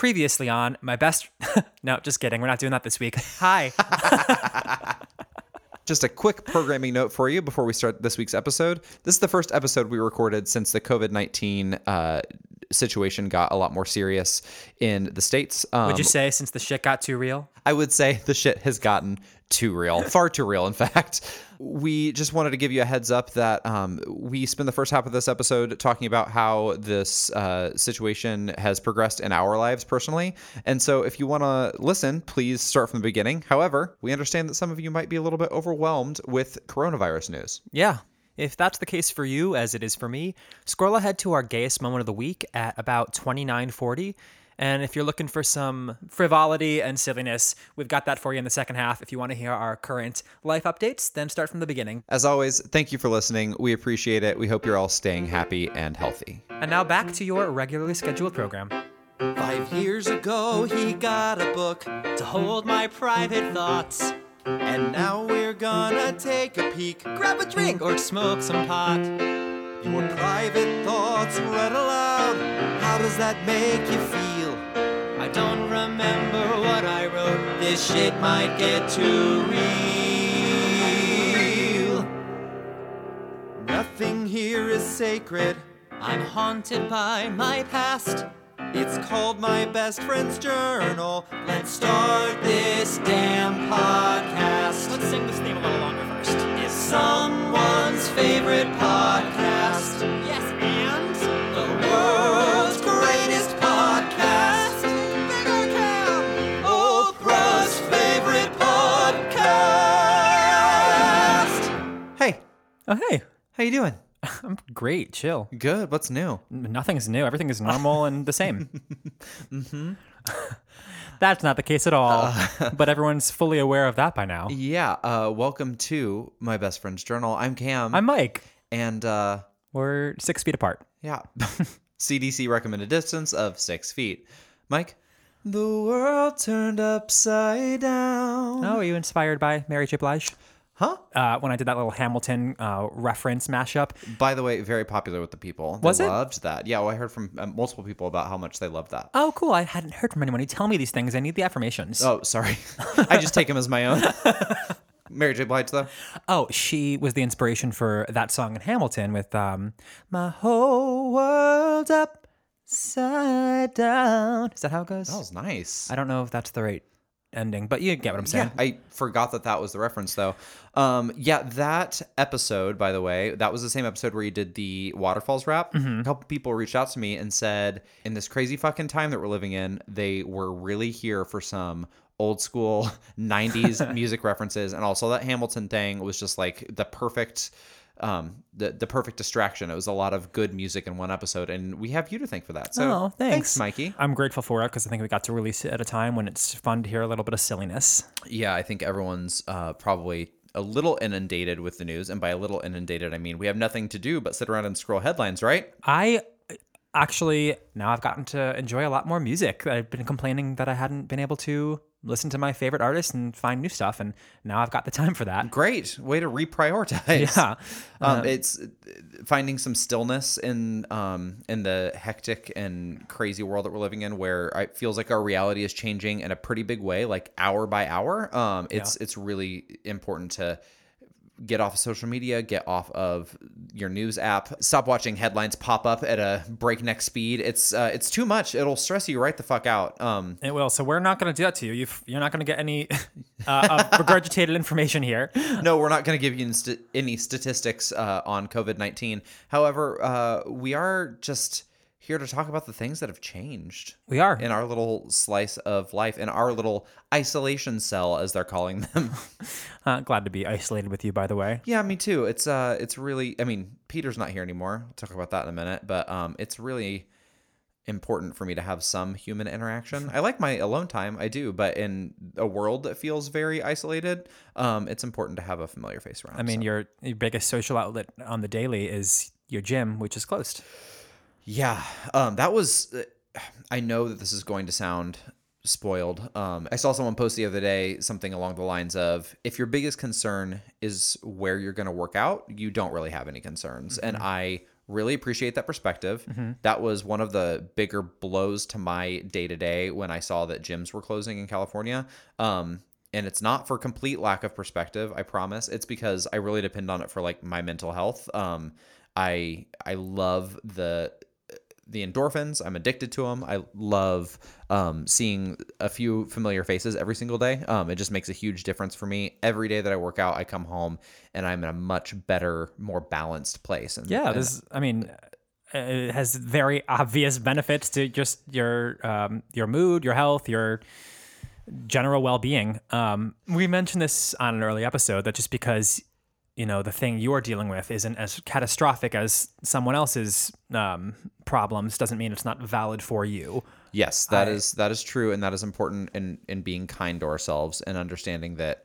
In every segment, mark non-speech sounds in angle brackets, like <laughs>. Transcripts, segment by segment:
previously on my best. <laughs> no, just kidding. We're not doing that this week. Hi. <laughs> Just a quick programming note for you before we start this week's episode. This is the first episode we recorded since the COVID 19 uh, situation got a lot more serious in the States. Um, Would you say since the shit got too real? I would say the shit has gotten too real, <laughs> far too real, in fact. We just wanted to give you a heads up that um, we spend the first half of this episode talking about how this uh, situation has progressed in our lives personally. And so if you want to listen, please start from the beginning. However, we understand that some of you might be a little bit overwhelmed with coronavirus news. Yeah. If that's the case for you, as it is for me, scroll ahead to our gayest moment of the week at about 2940. And if you're looking for some frivolity and silliness, we've got that for you in the second half. If you want to hear our current life updates, then start from the beginning. As always, thank you for listening. We appreciate it. We hope you're all staying happy and healthy. And now back to your regularly scheduled program. Five years ago, he got a book to hold my private thoughts. And now we're gonna take a peek, grab a drink, or smoke some pot. Your private thoughts read aloud. How does that make you feel? I don't remember what I wrote. This shit might get too real. Nothing here is sacred. I'm haunted by my past. It's called My Best Friend's Journal. Let's start this damn podcast. Let's sing this theme a little longer first. It's someone's favorite podcast. Yes, and The world's greatest podcast. Bigger Cam, Oprah's favorite podcast. Hey, oh hey, how you doing? I'm great. Chill. Good. What's new? Nothing's new. Everything is <laughs> normal and the same. mm-hmm. <laughs> That's not the case at all. <laughs> but everyone's fully aware of that by now. Yeah. Uh, welcome to My Best Friend's Journal. I'm Cam. I'm Mike. and uh, We're six feet apart. Yeah. CDC recommended distance of six feet. Mike? The world turned upside down. Oh, are you inspired by Mary J. Blige? Huh? Uh, when I did that little Hamilton uh, reference mashup. By the way, very popular with the people. They Was it? loved that. Yeah, well, I heard from uh, multiple people about how much they loved that. Oh, cool. I hadn't heard from anyone. You tell me these things. I need the affirmations. Oh, sorry. <laughs> I just take them as my own. <laughs> Mary J. Blige, though? Oh, she was the inspiration for that song in Hamilton with um, My Whole World's Upside Down. Is that how it goes? That was nice. I don't know if that's the right ending, but you get what I'm saying. Yeah, I forgot that that was the reference though. Um, yeah, that episode, by the way, that was the same episode where you did the waterfalls rap. A couple people reached out to me and said, in this crazy fucking time that we're living in, they were really here for some old school <laughs> 90s <laughs> music references and also that Hamilton thing was just like the perfect um the the perfect distraction. It was a lot of good music in one episode and we have you to thank for that. So Oh, thanks. Mikey. I'm grateful for it because I think we got to release it at a time when it's fun to hear a little bit of silliness. Yeah, I think everyone's uh, probably a little inundated with the news. And by a little inundated, I mean we have nothing to do but sit around and scroll headlines, right? I actually now I've gotten to enjoy a lot more music. I've been complaining that I hadn't been able to listen to my favorite artists and find new stuff, and now I've got the time for that. Great way to reprioritize. <laughs> Yeah. um, it's uh, finding some stillness in um, in the hectic and crazy world that we're living in, where it feels like our reality is changing in a pretty big way, like hour by hour. Um, it's it's really important to get off of social media, get off of your news app, stop watching headlines pop up at a breakneck speed. It's uh, it's too much. It'll stress you right the fuck out. Um, It will. So we're not going to do that to you. You've, you're not going to get any <laughs> uh, regurgitated information here. no, we're not going to give you st- any statistics uh, on COVID 19. However, uh, we are just here to talk about the things that have changed We are. in our little slice of life, in our little isolation cell, as they're calling them. <laughs> Uh, glad to be isolated with you, by the way. yeah, me too. It's uh, it's really. I mean, Peter's not here anymore. We'll talk about that in a minute. But um, it's really important for me to have some human interaction. <laughs> I like my alone time, I do, but in a world that feels very isolated, um, it's important to have a familiar face around. I mean, so. your, your biggest social outlet on the daily is your gym, which is closed. Yeah, um, that was. I know that this is going to sound spoiled. Um, I saw someone post the other day something along the lines of, "If your biggest concern is where you're going to work out, you don't really have any concerns." And I really appreciate that perspective. That was one of the bigger blows to my day to day when I saw that gyms were closing in California. Um, and it's not for complete lack of perspective, I promise. It's because I really depend on it for like my mental health. Um, I I love the the endorphins. I'm addicted to them. I love um, seeing a few familiar faces every single day. Um, it just makes a huge difference for me. Every day that I work out, I come home and I'm in a much better, more balanced place. And, Yeah, and this. I mean, it has very obvious benefits to just your um, your mood, your health, your general well being. Um, we mentioned this on an early episode that just because you know the thing you're dealing with isn't as catastrophic as someone else's um, problems doesn't mean it's not valid for you. Yes, that is that is true, and that is important in in being kind to ourselves and understanding that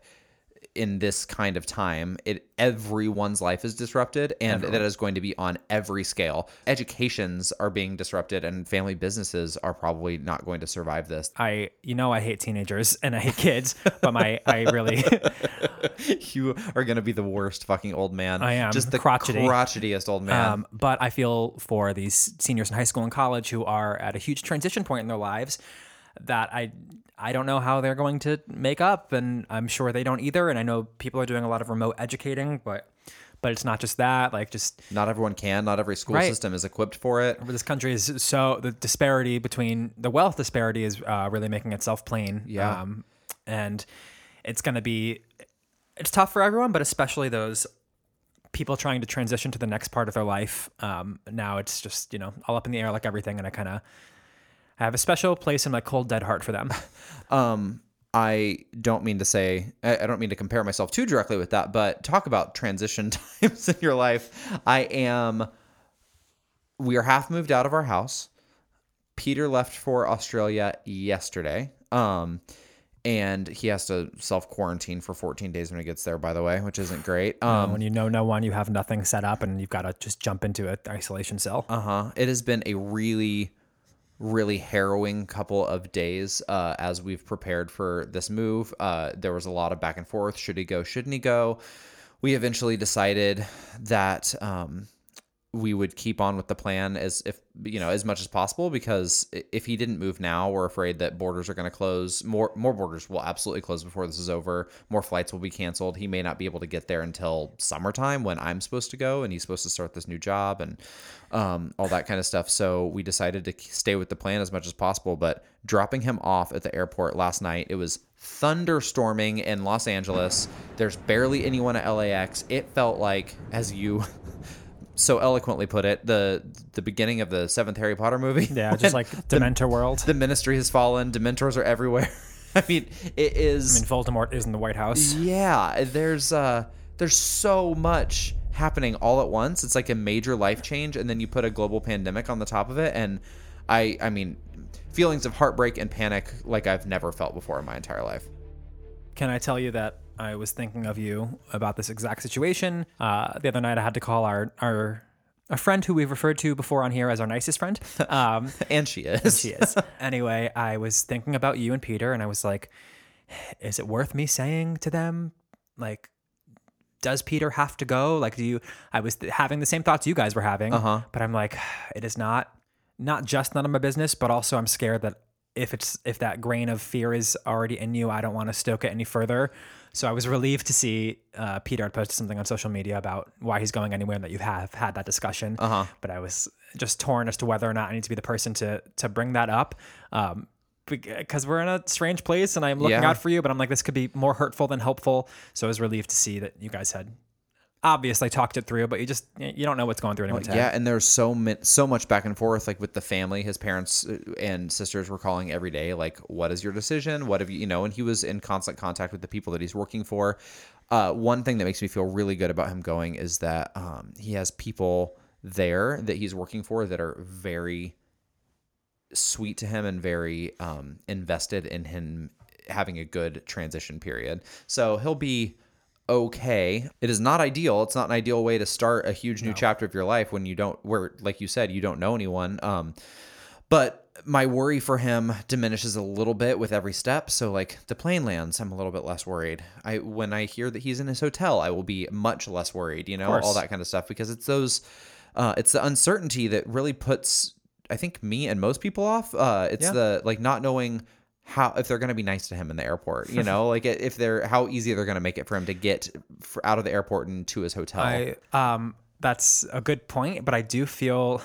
in this kind of time, it everyone's life is disrupted, and that is going to be on every scale. Educations are being disrupted, and family businesses are probably not going to survive this. I, you know, I hate teenagers and I hate kids, but my, <laughs> I really, <laughs> you are going to be the worst fucking old man. I am, just the crotchety. crotchetiest old man. Um, but I feel for these seniors in high school and college who are at a huge transition point in their lives that I I don't know how they're going to make up, and I'm sure they don't either. And I know people are doing a lot of remote educating, but but it's not just that. Like just not everyone can. Not every school Right. system is equipped for it. this country is so the disparity between the wealth disparity is uh, really making itself plain. Yeah. um, and it's going to be it's tough for everyone, but especially those people trying to transition to the next part of their life. Um, now it's just you know all up in the air like everything, and I kind of have a special place in my cold dead heart for them. <laughs> Um, I don't mean to say, I I don't mean to compare myself too directly with that, but talk about transition <laughs> times in your life. I am, we are half moved out of our house. Peter left for Australia yesterday. Um, and he has to self quarantine for 14 days when he gets there, by the way, which isn't great. <sighs> Um, when you know no one, you have nothing set up, and you've got to just jump into an isolation cell. Uh huh. It has been a really, really harrowing couple of days uh, as we've prepared for this move. Uh, there was a lot of back and forth. Should he go? Shouldn't he go? We eventually decided that um, we would keep on with the plan as if you know as much as possible because if he didn't move now, we're afraid that borders are going to close. More more borders will absolutely close before this is over. More flights will be canceled. He may not be able to get there until summertime when I'm supposed to go and he's supposed to start this new job and um, all that kind of stuff. So we decided to stay with the plan as much as possible. But dropping him off at the airport last night, it was thunderstorming in Los Angeles. There's barely anyone at LAX. It felt like, as you <laughs> so eloquently put it, the the beginning of the seventh Harry Potter movie. Yeah, just <laughs> like Dementor World. the Ministry has fallen. Dementors are everywhere. <laughs> I mean, it is. I mean, Voldemort is in the White House. Yeah, there's uh there's so much happening all at once. It's like a major life change and then you put a global pandemic on the top of it and I I mean feelings of heartbreak and panic like I've never felt before in my entire life. Can I tell you that I was thinking of you about this exact situation? Uh, the other night, I had to call our our a friend who we've referred to before on here as our nicest friend. <laughs> Um, And she is. she is. <laughs> anyway, I was thinking about you and Peter, and I was like, is it worth me saying to them, like, does Peter have to go? Like, do you? I was having the same thoughts you guys were having, Uh-huh. but I'm like, it is not not just none of my business, but also I'm scared that if it's if that grain of fear is already in you, I don't want to stoke it any further. So I was relieved to see uh, Peter had posted something on social media about why he's going anywhere and that you have had that discussion. Uh-huh. But I was just torn as to whether or not I need to be the person to to bring that up. Um, because we're in a strange place and I'm looking Yeah. out for you, but I'm like, this could be more hurtful than helpful. So I was relieved to see that you guys had obviously talked it through, but you just, you don't know what's going through anyone's head. Yeah, and there's so mi- so much back and forth, like with the family. His parents uh, and sisters were calling every day, like, "What is your decision? What have you?" You know, and he was in constant contact with the people that he's working for. Uh, one thing that makes me feel really good about him going is that um, he has people there that he's working for that are very sweet to him and very um, invested in him having a good transition period. So he'll be okay. It is not ideal. It's not an ideal way to start a huge new chapter of your life when you don't, where, like you said, you don't know anyone. Um, but my worry for him diminishes a little bit with every step. So like the plane lands, I'm a little bit less worried. I when I hear that he's in his hotel, I will be much less worried. You know, all that kind of stuff because it's those uh, it's the uncertainty that really puts I think me and most people off. Uh, it's Yeah. the like not knowing how if they're going to be nice to him in the airport. You know, <laughs> like if they're how easy they're going to make it for him to get f out of the airport and to his hotel. I um that's a good point, but I do feel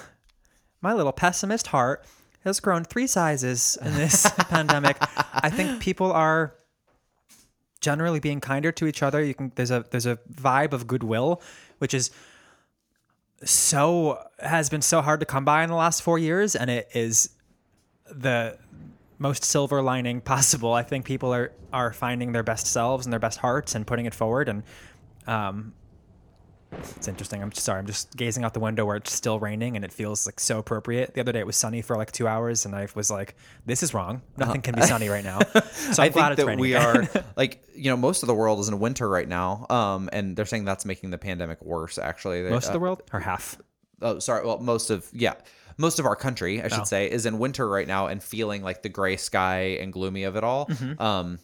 my little pessimist heart has grown three sizes in this <laughs> pandemic. I think people are generally being kinder to each other. You can there's a there's a vibe of goodwill, which is so has been so hard to come by in the last four years, and it is the most silver lining <laughs> possible. I think people are are finding their best selves and their best hearts and putting it forward, and um, it's interesting. I'm sorry. I'm just gazing out the window where it's still raining and it feels like so appropriate. The other day it was sunny for like two hours, and I was like, "This is wrong. Nothing can be sunny right now." <laughs> So I'm I glad think it's that we are like you know most of the world is in winter right now, um, and they're saying that's making the pandemic worse. Actually, They- most of uh, the world or half. oh sorry well most of yeah most of our country i should Oh. say is in winter right now and feeling like the gray sky and gloomy of it all Mm-hmm. um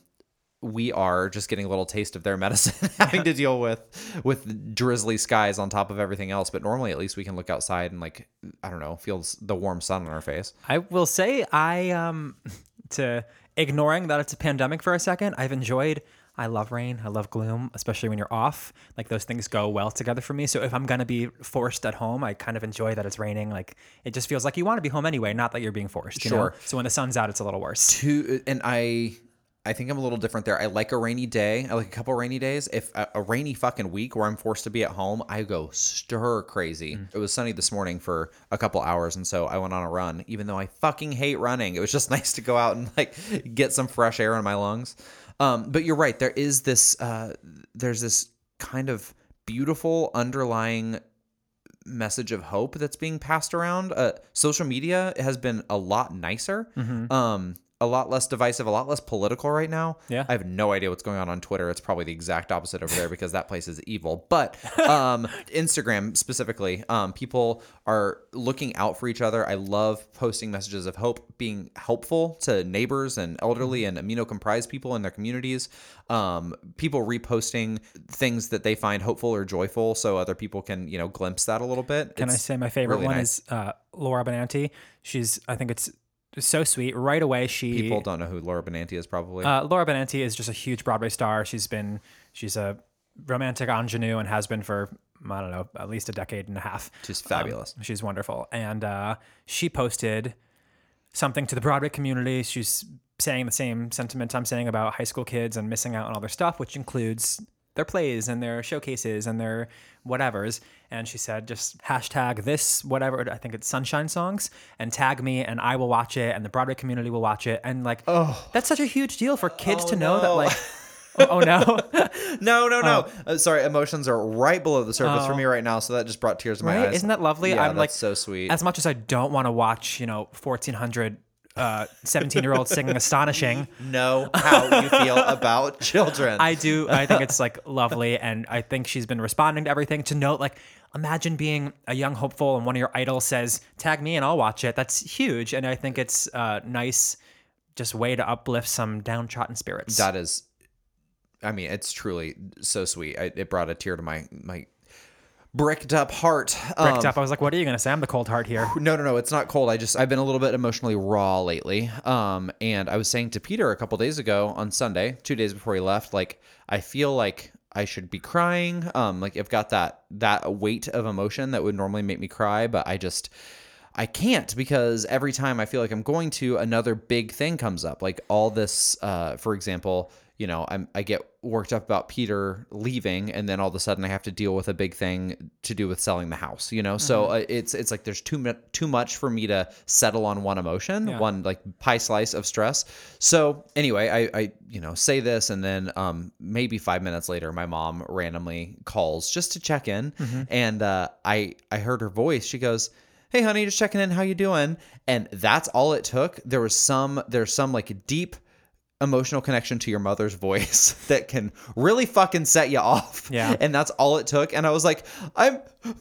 we are just getting a little taste of their <laughs> medicine <laughs> having to deal with with drizzly skies on top of everything else but normally at least we can look outside and like i don't know feels the warm sun on our face I will say I um <laughs> to ignoring that it's a pandemic for a second, I've enjoyed I love rain, I love gloom, especially when you're off. Like those things go well together for me. So if I'm gonna be forced at home, I kind of enjoy that it's raining. Like it just feels like you want to be home anyway, not that you're being forced. You Sure. Know? So when the sun's out, it's a little worse. two uh, and i i think i'm a little different there. I like a rainy day. I like a couple rainy days. If a, a rainy fucking week where i'm forced to be at home i go stir crazy. It was sunny this morning for a couple hours and so i went on a run even though i fucking hate running. It was just <laughs> nice to go out and like get some fresh air in my lungs. Um but you're right. There is this uh there's this kind of beautiful underlying message of hope that's being passed around. Uh, social media has been a lot nicer, um, a lot less divisive, a lot less political right now. Yeah. I have no idea what's going on on Twitter. It's probably the exact opposite over there because that place is evil. But um, <laughs> Instagram specifically, um, people are looking out for each other. I love posting messages of hope, being helpful to neighbors and elderly and immunocompromised people in their communities. Um, people reposting things that they find hopeful or joyful, so other people can you know glimpse that a little bit. Can I say my favorite really one nice. is uh, Laura Benanti. She's I think it's so sweet. Right away, she People don't know who Laura Benanti is probably. Uh, Laura Benanti is just a huge Broadway star. She's been she's a romantic ingenue and has been for I don't know at least a decade and a half. She's fabulous. Um, she's wonderful, and uh, she posted something to the Broadway community. She's saying the same sentiment I'm saying about high school kids and missing out on all their stuff, which includes their plays and their showcases and their whatevers. And she said, just hashtag this, whatever, I think it's Sunshine Songs, and tag me, and I will watch it, and the Broadway community will watch it. And like, oh, that's such a huge deal for kids to know that, like, <laughs> oh <laughs> no. no, no, no. Uh, sorry, emotions are right below the surface for me right now, so that just brought tears to my Oh. Right? eyes. Isn't that lovely? Yeah, I'm like so sweet. As much as I don't want to watch, you know, 1400 uh 17 year old singing astonishing. Know how you feel about children. i do. I think it's like lovely and i think she's been responding to everything. To note like imagine being a young hopeful and one of your idols says tag me and i'll watch it. That's huge and i think it's a nice just way to uplift some downtrodden spirits. That is, I mean, it's truly so sweet. I, it brought a tear to my my bricked up heart. Bricked Um, up i was like what are you gonna say i'm the cold heart here <sighs> No, no, no. It's not cold. I just I've been a little bit emotionally raw lately. Um, and I was saying to Peter a couple days ago on Sunday, two days before he left, like I feel like I should be crying. Um, like I've got that that weight of emotion that would normally make me cry, but I just I can't because every time I feel like I'm going to, another big thing comes up. Like all this, uh, for example, you know, I'm I get worked up about Peter leaving, and then all of a sudden I have to deal with a big thing to do with selling the house. You know, so uh, it's it's like there's too mu- too much for me to settle on one emotion, Yeah. one like pie slice of stress. So anyway, I I you know say this, and then um maybe five minutes later, my mom randomly calls just to check in, and uh, I I heard her voice. She goes hey honey just checking in how you doing and that's all it took there was some there's some like deep emotional connection to your mother's voice <laughs> that can really fucking set you off Yeah. and that's all it took and i was like i'm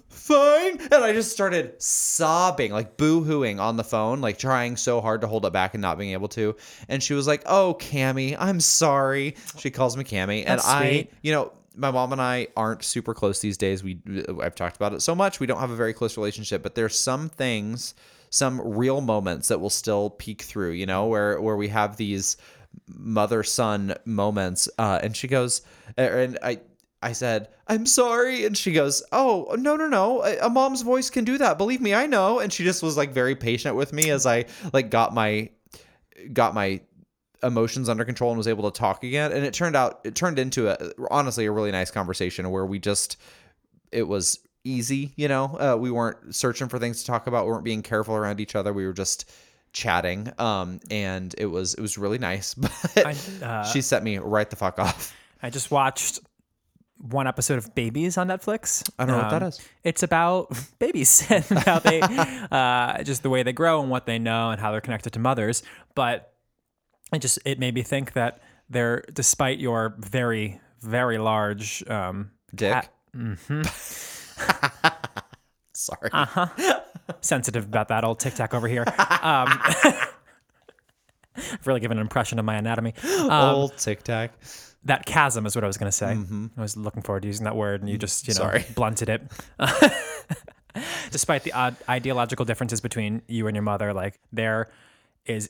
fine and i just started sobbing like boo-hooing on the phone like trying so hard to hold it back and not being able to and she was like oh cami i'm sorry she calls me cami and i you know my mom and I aren't super close these days. We I've talked about it so much. We don't have a very close relationship, but there's some things, some real moments that will still peek through. You know, where where we have these mother son moments. Uh, and she goes, and I. I said, "I'm sorry," and she goes, "Oh, no, no, no! A mom's voice can do that. Believe me, I know." And she just was like very patient with me as I like got my got my emotions under control and was able to talk again and it turned out it turned into a honestly a really nice conversation where we just it was easy you know uh, we weren't searching for things to talk about we weren't being careful around each other we were just chatting um and it was it was really nice <laughs> but I, uh, she set me right the fuck off I just watched one episode of Babies on Netflix. I don't know what that is. It's about <laughs> babies <laughs> and how they, uh, just the way they grow and what they know and how they're connected to mothers. But it just it made me think that there, despite your very very large um, dick hat- sorry Uh huh. sensitive about that old tic tac over here. <laughs> Um, I've <laughs> really given an impression of my anatomy. <gasps> Um, old tic tac that chasm is what I was going to say. I was looking forward to using that word, and you just you know Sorry. <laughs> blunted it. Despite the odd ideological differences between you and your mother, like there is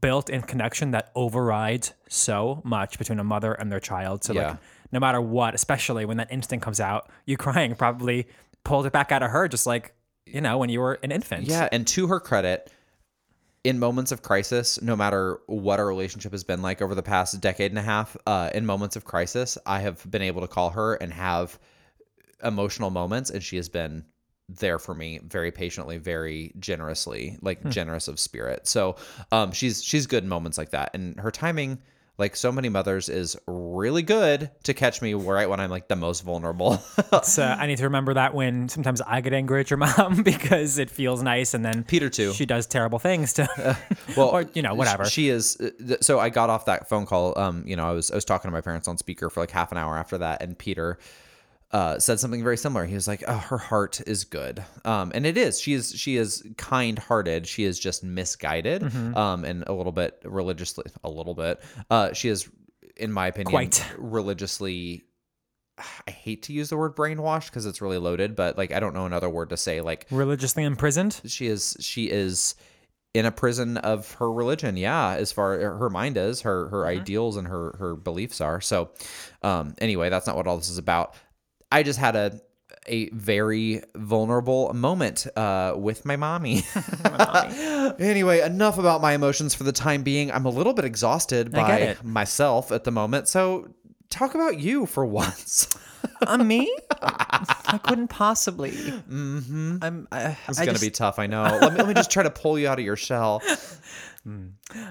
built-in connection that overrides so much between a mother and their child. So Yeah. like no matter what, especially when that instinct comes out, you crying probably pulled it back out of her, just like you know when you were an infant. Yeah, and to her credit, in moments of crisis, no matter what our relationship has been like over the past decade and a half, uh, in moments of crisis, I have been able to call her and have emotional moments, and she has been there for me very patiently, very generously, like generous of spirit. So um, she's she's good in moments like that, and her timing. Like so many mothers is really good to catch me right when I'm like the most vulnerable. <laughs> So <laughs> I need to remember that when sometimes I get angry at your mom <laughs> because it feels nice, and then Peter too. She does terrible things to, well, or you know, whatever. She is. uh, So I got off that phone call. Um, you know, I was I was talking to my parents on speaker for like half an hour after that, and Peter uh, said something very similar. He was like, "Oh, her heart is good," um, and it is. She is she is kind hearted. She is just misguided, Mm-hmm. um, and a little bit religiously. A little bit. Uh, she is, in my opinion, Quite. religiously. I hate to use the word brainwashed because it's really loaded, but like I don't know another word to say. Like religiously imprisoned. she is she is in a prison of her religion yeah as far her mind is her her ideals and her her beliefs are so um anyway that's not what all this is about i just had a a very vulnerable moment uh, <laughs> with my mommy. anyway, enough about my emotions for the time being. I'm a little bit exhausted by myself at the moment. So, talk about you for <laughs> once. Uh, me? <laughs> I couldn't possibly. Mm-hmm. I'm. I, It's I gonna just, be tough. I know. Let me let me just try to pull you out of your shell.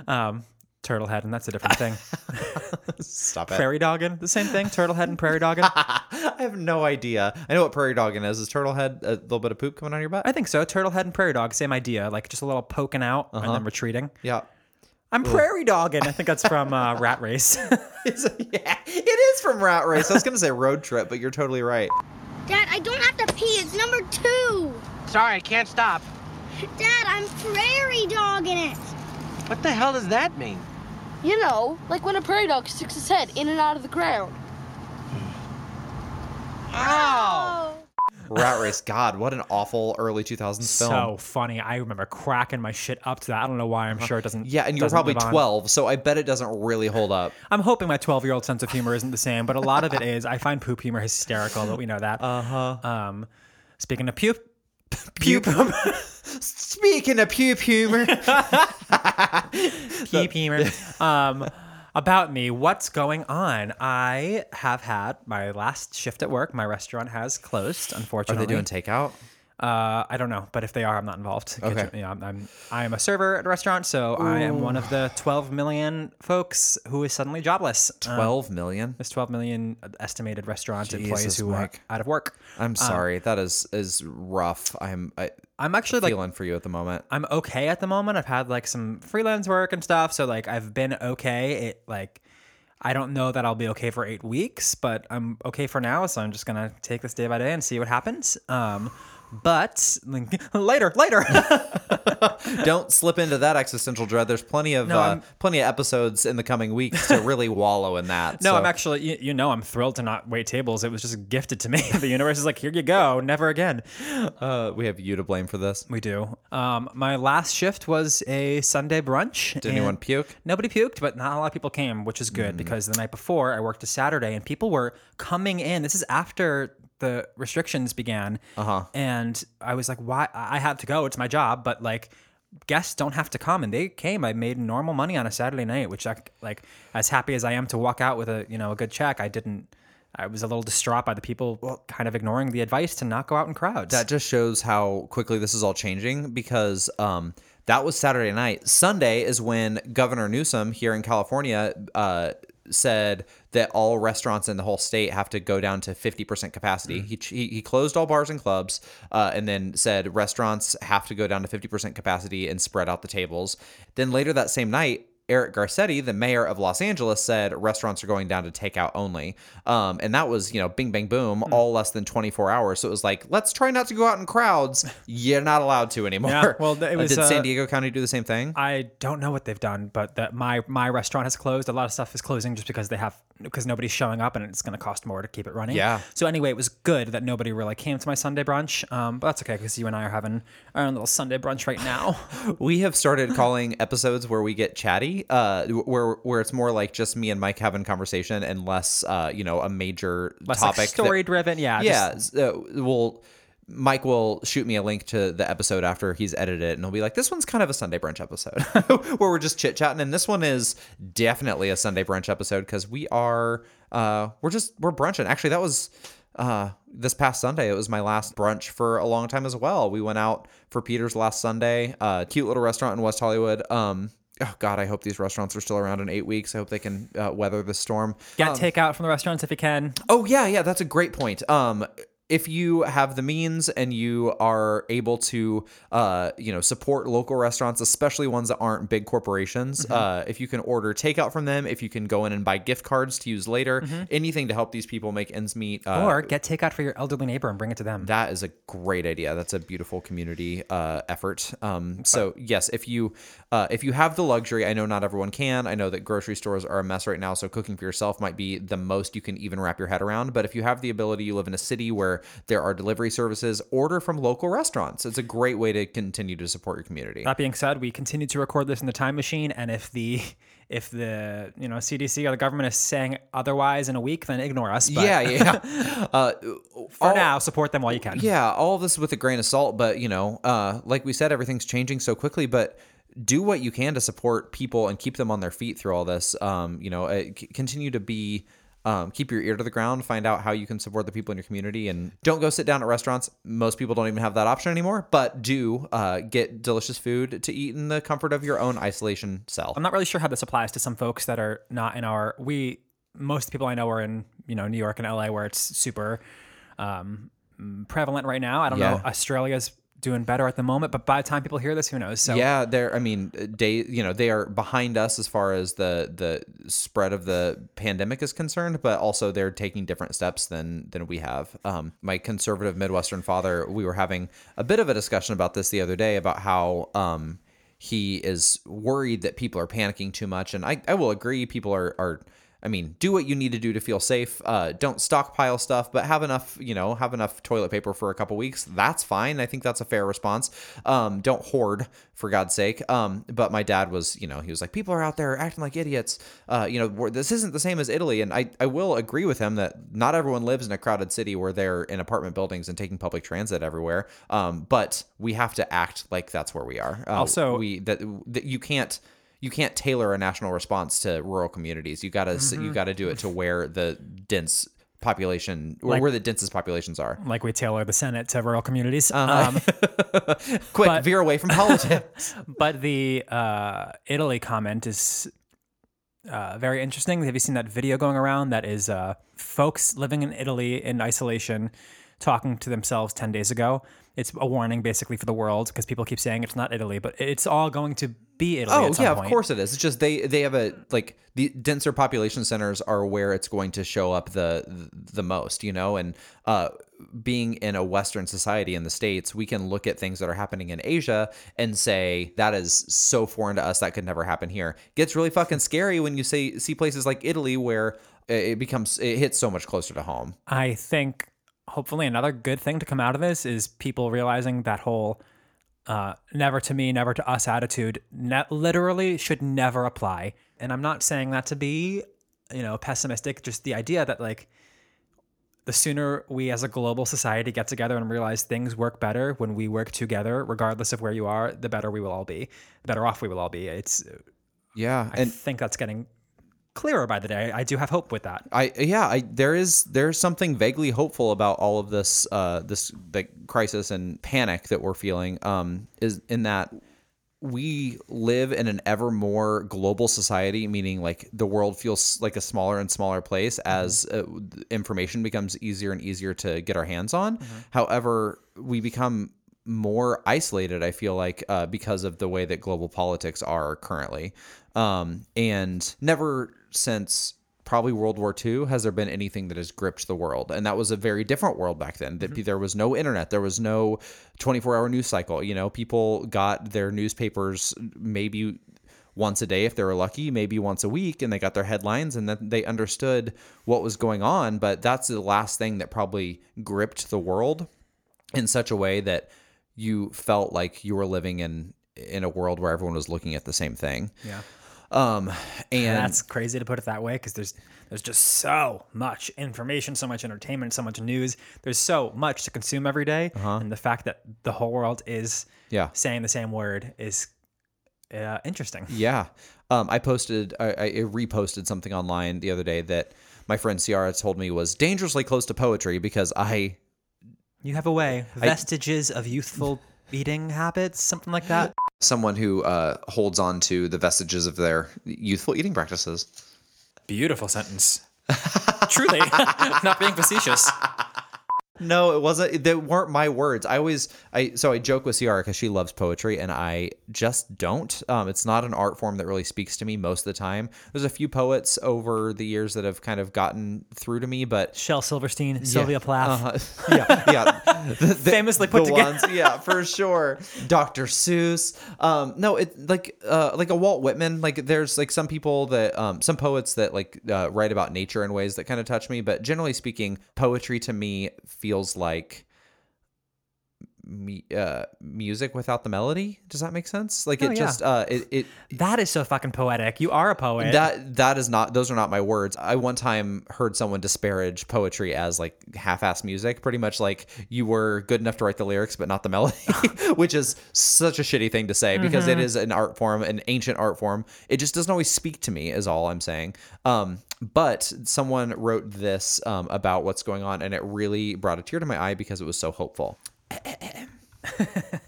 um, turtle head, and that's a different thing. <laughs> Stop it. prairie dogging, the same thing. Turtle head and prairie dogging. <laughs> I have no idea. I know what prairie dogging is. Is turtle head a little bit of poop coming on your butt? I think so. Turtle head and prairie dog, same idea. Like just a little poking out and then retreating. yeah. I'm prairie dogging. I think that's <laughs> from uh, Rat Race. It's yeah, it is from Rat Race. I was gonna say road trip, but you're totally right. Dad, I don't have to pee. It's number two. Sorry, I can't stop. Dad, I'm prairie dogging it. What the hell does that mean? You know, like when a prairie dog sticks his head in and out of the ground. Ow! Rat Race. God, what an awful early 2000s film. so funny. I remember cracking my shit up to that. I don't know why. I'm sure it doesn't. yeah, and you're probably 12, so I bet it doesn't really hold up. I'm hoping my 12 year old sense of humor isn't the same, but a lot of it is. I find poop humor hysterical, but we know that. Uh huh. Um, speaking of puke, puke, <laughs> Speaking of puke humor, puke humor. Um, about me, what's going on? I have had my last shift at work. My restaurant has closed, unfortunately. are they doing takeout? Uh, I don't know, but if they are, I'm not involved. Okay. Kitchen- you know, I'm, I'm I am a server at a restaurant, so I am one of the 12 million folks who is suddenly jobless. Uh, 12 million. there's 12 million estimated restaurant employees who Mike. are out of work. I'm sorry. that is is rough. I'm I, I'm actually like feeling for you at the moment. I'm okay at the moment. I've had like some freelance work and stuff, so like I've been okay. It like I don't know that I'll be okay for eight weeks, but I'm okay for now. So I'm just gonna take this day by day and see what happens. Um, But later, <laughs> later. <laughs> Don't slip into that existential dread. There's plenty of No, uh, plenty of episodes in the coming weeks to really wallow in that. <laughs> no, so- I'm actually, you, you know, I'm thrilled to not wait tables. It was just gifted to me. the universe is like, here you go, never again. uh, we have you to blame for this. We do. Um, my last shift was a Sunday brunch. Did anyone puke? Nobody puked, but not a lot of people came, which is good because the night before I worked a Saturday and people were coming in. This is after the restrictions began. Uh-huh. And I was like, why? I had to go. It's my job, but like, guests don't have to come and they came i made normal money on a saturday night which i like as happy as i am to walk out with a you know a good check i didn't i was a little distraught by the people kind of ignoring the advice to not go out in crowds That just shows how quickly this is all changing because um, that was Saturday night. Sunday is when Governor Newsom here in California uh, said that all restaurants in the whole state have to go down to 50% capacity. He, he, he closed all bars and clubs uh, and then said restaurants have to go down to 50% capacity and spread out the tables. Then later that same night, Eric Garcetti, the mayor of Los Angeles, said restaurants are going down to takeout only. Um, and that was, you know, bing, bang, boom, all less than 24 hours. So it was like, let's try not to go out in crowds. <laughs> You're not allowed to anymore. Yeah, well, it Uh, Did uh, San Diego County do the same thing? I don't know what they've done, but that my my restaurant has closed. A lot of stuff is closing just because they have because nobody's showing up and it's going to cost more to keep it running. Yeah. So anyway, it was good that nobody really came to my Sunday brunch. Um, but that's okay because you and I are having our own little Sunday brunch right now. <laughs> we have started calling episodes where we get chatty, uh, where where it's more like just me and Mike having conversation and less, uh, you know, a major Less like topic. that- story driven. Yeah. yeah, just- uh, well, Mike will shoot me a link to the episode after he's edited it, and he'll be like, "This one's kind of a Sunday brunch episode <laughs> where we're just chit chatting." And this one is definitely a Sunday brunch episode because we are, uh, we're just we're brunching. Actually, that was uh this past Sunday. It was my last brunch for a long time as well. We went out for Peter's last Sunday, uh, cute little restaurant in West Hollywood. Um. Oh God, I hope these restaurants are still around in eight weeks. I hope they can uh, weather the storm. Get takeout from the restaurants if you can. Oh yeah, yeah, that's a great point. Um if you have the means and you are able to uh you know support local restaurants especially ones that aren't big corporations uh if you can order takeout from them if you can go in and buy gift cards to use later anything to help these people make ends meet uh, or get takeout for your elderly neighbor and bring it to them. that is a great idea. That's a beautiful community uh, effort. Um, so yes, if you uh, if you have the luxury, I know not everyone can. I know that grocery stores are a mess right now, so cooking for yourself might be the most you can even wrap your head around. But if you have the ability, you live in a city where there are delivery services, order from local restaurants. It's a great way to continue to support your community. That being said, we continue to record this in the time machine, and if the <laughs> if the you know CDC or the government is saying otherwise in a week, then ignore us. But yeah, yeah. <laughs> uh, For all- now, support them while you can. Yeah, all of this with a grain of salt, but you know, uh, like we said, everything's changing so quickly. But do what you can to support people and keep them on their feet through all this. Um, you know, uh, c- continue to be. Um, keep your ear to the ground. Find out how you can support the people in your community, and don't go sit down at restaurants. Most people don't even have that option anymore. But do uh, get delicious food to eat in the comfort of your own isolation cell. I'm not really sure how this applies to some folks that are not in our. We most people I know are in you know New York and LA where it's super um, prevalent right now. I don't know. Australia's doing better at the moment, but by the time people hear this, who knows? So yeah, they're. I mean, they. You know, they are behind us as far as the the spread of the pandemic is concerned, but also they're taking different steps than than we have. Um, my conservative Midwestern father, we were having a bit of a discussion about this the other day about how um he is worried that people are panicking too much, and I I will agree, people are are. I mean, do what you need to do to feel safe. Uh, don't stockpile stuff, but have enough, you know, have enough toilet paper for a couple weeks. That's fine. I think that's a fair response. Um, don't hoard, for God's sake. Um, but my dad was, you know, he was like, people are out there acting like idiots. Uh, you know, this isn't the same as Italy. And I, I will agree with him that not everyone lives in a crowded city where they're in apartment buildings and taking public transit everywhere. Um, but we have to act like that's where we are. Uh, Also- we that, that you can't you can't tailor a national response to rural communities. You gotta Mm-hmm. you gotta do it to where the dense population or Like- where the densest populations are. like we tailor the Senate to rural communities. Uh-huh. Um, <laughs> Quick, But- veer away from politics. <laughs> but the uh, Italy comment is uh, very interesting. Have you seen that video going around? That is uh, folks living in Italy in isolation talking to themselves 10 days ago. It's a warning basically for the world because people keep saying it's not Italy, but it's all going to be Italy. Oh at some yeah, point. of course it is. It's just they they have a like the denser population centers are where it's going to show up the the most, you know, and uh being in a western society in the states, we can look at things that are happening in Asia and say that is so foreign to us that could never happen here. Gets really fucking scary when you say see places like Italy where it becomes it hits so much closer to home. I think hopefully another good thing to come out of this is people realizing that whole uh, never to me, never to us attitude ne- literally should never apply. And I'm not saying that to be, you know, pessimistic, just the idea that like the sooner we as a global society get together and realize things work better when we work together, regardless of where you are, the better we will all be, the better off we will all be. It's, Yeah, I think that's getting clearer by the day. I do have hope with that. I yeah, I there is there's something vaguely hopeful about all of this uh this like crisis and panic that we're feeling um is in that we live in an ever more global society meaning like the world feels like a smaller and smaller place as uh, information becomes easier and easier to get our hands on however we become more isolated i feel like uh, because of the way that global politics are currently um, and never since probably World War II has there been anything that has gripped the world, and that was a very different world back then. That there was no internet, there was no 24 hour news cycle. You know, people got their newspapers maybe once a day if they were lucky, maybe once a week, and they got their headlines and then they understood what was going on. But that's the last thing that probably gripped the world in such a way that you felt like you were living in in a world where everyone was looking at the same thing. Yeah. Um, and that's crazy to put it that way because there's there's just so much information, so much entertainment, so much news. There's so much to consume every day. and the fact that the whole world is Yeah. saying the same word is uh, interesting. Yeah. Um, I posted, I, I reposted something online the other day that my friend Ciara told me was dangerously close to poetry because I, You have a way <laughs> vestiges of youthful eating habits, something like that. someone who uh, holds on to the vestiges of their youthful eating practices. Beautiful sentence. Truly, <laughs> not being facetious. No, it wasn't. They weren't my words. I always, I so I joke with Ciara because she loves poetry, and I just don't. Um, it's not an art form that really speaks to me most of the time. There's a few poets over the years that have kind of gotten through to me, but Shel Silverstein, Sylvia Plath. Uh-huh. yeah, <laughs> yeah. The- the- Famously put together. ones- yeah, for sure. Dr. Seuss. Um, no, it like uh, like a Walt Whitman. Like there's like some people that um, some poets that like uh, write about nature in ways that kind of touch me. But generally speaking, poetry to me feels like me, uh, music without the melody. Does that make sense? Like Oh, it yeah. just uh, it, it That is so fucking poetic. You are a poet. that that is not those are not my words. I one time heard someone disparage poetry as like half-ass music, pretty much like you were good enough to write the lyrics but not the melody, <laughs> which is such a shitty thing to say because it is an art form, an ancient art form. It just doesn't always speak to me is all I'm saying. Um but someone wrote this um, about what's going on and it really brought a tear to my eye because it was so hopeful. <laughs>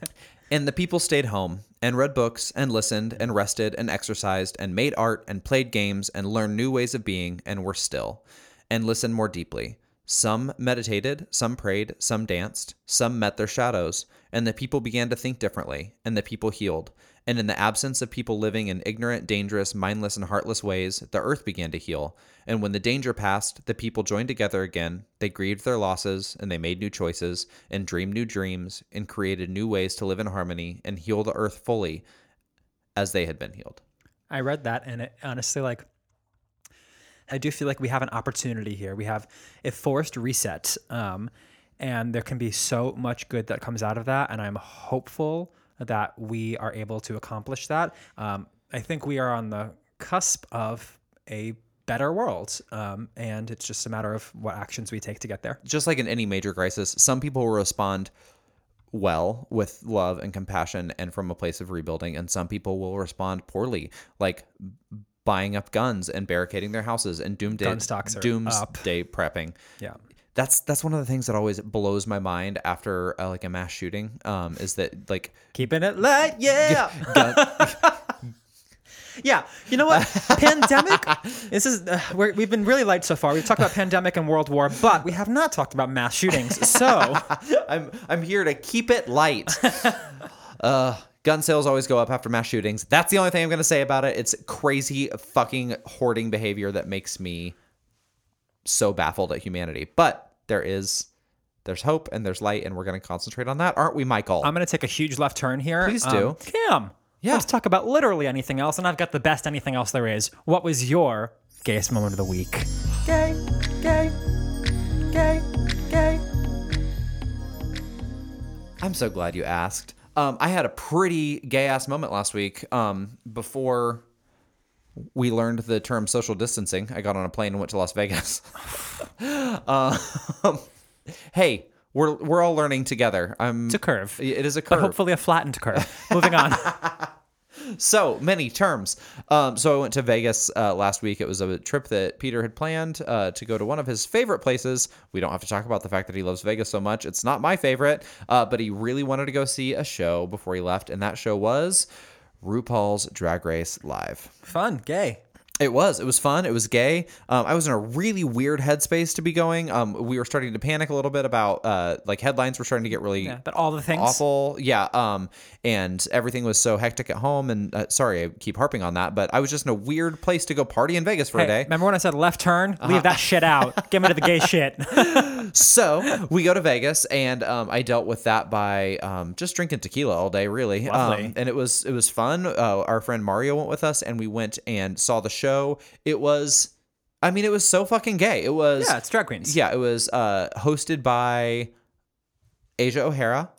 And the people stayed home and read books and listened and rested and exercised and made art and played games and learned new ways of being and were still and listened more deeply. Some meditated, some prayed, some danced, some met their shadows, and the people began to think differently, and the people healed. And in the absence of people living in ignorant, dangerous, mindless, and heartless ways, the earth began to heal. And when the danger passed, the people joined together again. They grieved their losses, and they made new choices, and dreamed new dreams, and created new ways to live in harmony and heal the earth fully as they had been healed. I read that and it honestly like I do feel like we have an opportunity here. We have a forced reset. Um, and there can be so much good that comes out of that. And I'm hopeful that we are able to accomplish that. Um, I think we are on the cusp of a better world. Um, and it's just a matter of what actions we take to get there. just like in any major crisis, some people will respond well with love and compassion and from a place of rebuilding, and some people will respond poorly, like buying up guns and barricading their houses and doomsday Gun stocks are doomsday prepping. Yeah. That's that's one of the things that always blows my mind after uh, like a mass shooting. Um, is that like Keeping it light. <laughs> Yeah. gun, <laughs> Yeah, you know what? pandemic. <laughs> This is uh, we're, we've been really light so far. We've talked about pandemic and World War, but we have not talked about mass shootings. So I'm I'm here to keep it light. uh, gun sales always go up after mass shootings. That's the only thing I'm going to say about it. It's crazy fucking hoarding behavior that makes me so baffled at humanity. But there is there's hope and there's light and we're going to concentrate on that, aren't we, Michael? I'm going to take a huge left turn here. Please do. Um, Cam, Yeah. let's talk about literally anything else, and I've got the best anything else there is. What was your gayest moment of the week? gay, gay, gay, gay. I'm so glad you asked. Um, I had a pretty gay ass moment last week. Um, before we learned the term social distancing, I got on a plane and went to Las Vegas. um, <laughs> <laughs> hey, we're we're all learning together. I'm It's a curve, It is a curve, but hopefully a flattened curve. Moving on. <laughs> so many terms. Um, so I went to Vegas uh, last week. It was a trip that Peter had planned uh, to go to one of his favorite places. We don't have to talk about the fact that he loves Vegas so much. It's not my favorite, uh, but he really wanted to go see a show before he left, and that show was RuPaul's Drag Race Live. Fun, gay. It was. It was fun. It was gay. Um, I was in a really weird headspace to be going. Um, we were starting to panic a little bit about uh, like headlines were starting to get really Yeah, but all the things. awful. Yeah. Um, and everything was so hectic at home. And uh, sorry, I keep harping on that, but I was just in a weird place to go party in Vegas for Hey, a day. remember when I said left turn? Uh-huh. Leave that shit out. <laughs> Get me to the gay shit. <laughs> so we go to Vegas, and um, I dealt with that by um, just drinking tequila all day, really. Lovely. Um, and it was it was fun. Uh, our friend Mario went with us, and we went and saw the show. It was, I mean, it was so fucking gay. It was yeah, it's drag queens. Yeah, it was uh, hosted by Asia O'Hara,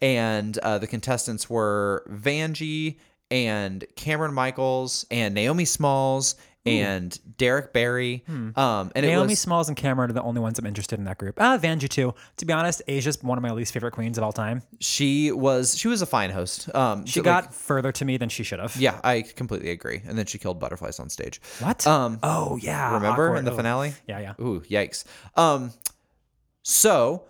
and uh, the contestants were Vanjie and Cameron Michaels and Naomi Smalls and Derrick Barry. Um, and it Naomi was Smalls and Cameron are the only ones I'm interested in that group. Ah, Vanjie too. To be honest, Asia's one of my least favorite queens of all time. she was she was a fine host. Um, She got like, further to me than she should have. yeah, I completely agree. And then she killed butterflies on stage. What? Um, oh yeah. remember awkward. in the Oh. finale? Yeah, yeah. Ooh, yikes. Um, so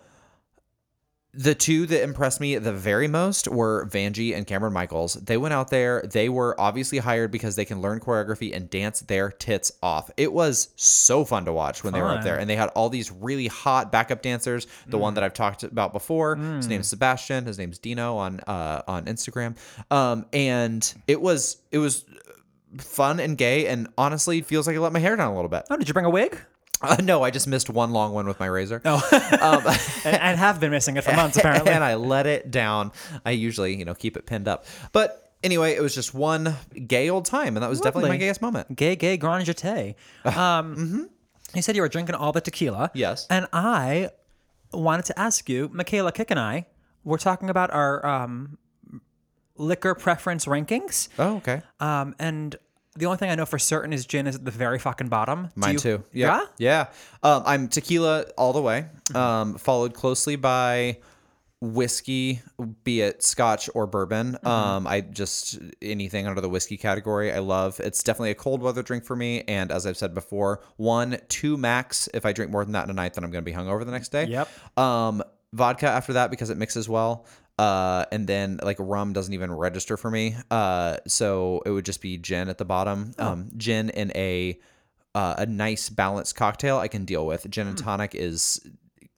the two that impressed me the very most were Vanjie and Cameron Michaels. They went out there. They were obviously hired because they can learn choreography and dance their tits off. It was so fun to watch when they were up there, and they had all these really hot backup dancers. The one that I've talked about before, his name's Sebastian. His name's Dino on uh, on Instagram. Um, and it was it was fun and gay, and honestly, feels like I let my hair down a little bit. Oh, did you bring a wig? Uh, <laughs> no, I just missed one long one with my razor. Oh, <laughs> <laughs> and, and have been missing it for months apparently. and I let it down. I usually, you know, keep it pinned up. But anyway, it was just one gay old time, and that was definitely my Lovely. gayest moment. Gay, gay, grand jeté. Um, You said you were drinking all the tequila. Yes. And I wanted to ask you, Michaela Kick and I, we're talking about our um, liquor preference rankings. Oh, okay. Um, and the only thing I know for certain is gin is at the very fucking bottom. Do Mine you- too. Yeah? Yeah. Um, I'm tequila all the way, um, followed closely by whiskey, be it scotch or bourbon. Um, I just anything under the whiskey category I love. It's definitely a cold weather drink for me. And as I've said before, one, two max. If I drink more than that in a night, then I'm going to be hungover the next day. Yep. Um, vodka after that because it mixes well. Uh, and then like rum doesn't even register for me. Uh, so it would just be gin at the bottom. Um, gin in a uh, a nice balanced cocktail I can deal with. Gin and tonic is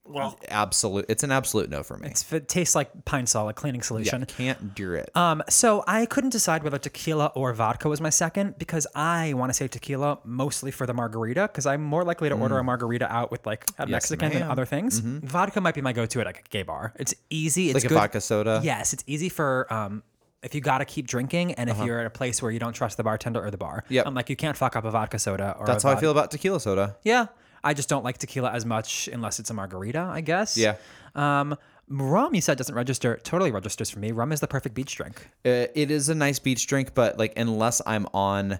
Well, absolute. It's an absolute no for me. it's, it tastes like Pine-Sol, a cleaning yeah, solution. can't do it. Um, so I couldn't decide whether tequila or vodka was my second because I want to say tequila mostly for the margarita because I'm more likely to order a margarita out with like a Mexican than ma'am. other things. Vodka might be my go-to at like a gay bar. It's easy. It's like a good. vodka soda. Yes, it's easy for um if you got to keep drinking and if you're at a place where you don't trust the bartender or the bar. Uh-huh. I'm like you can't fuck up a vodka soda or That's a how I feel about tequila soda. Yeah. I just don't like tequila as much unless it's a margarita, I guess. Yeah. Um rum you said doesn't register totally registers for me. Rum is the perfect beach drink. Uh, it is a nice beach drink, but like unless I'm on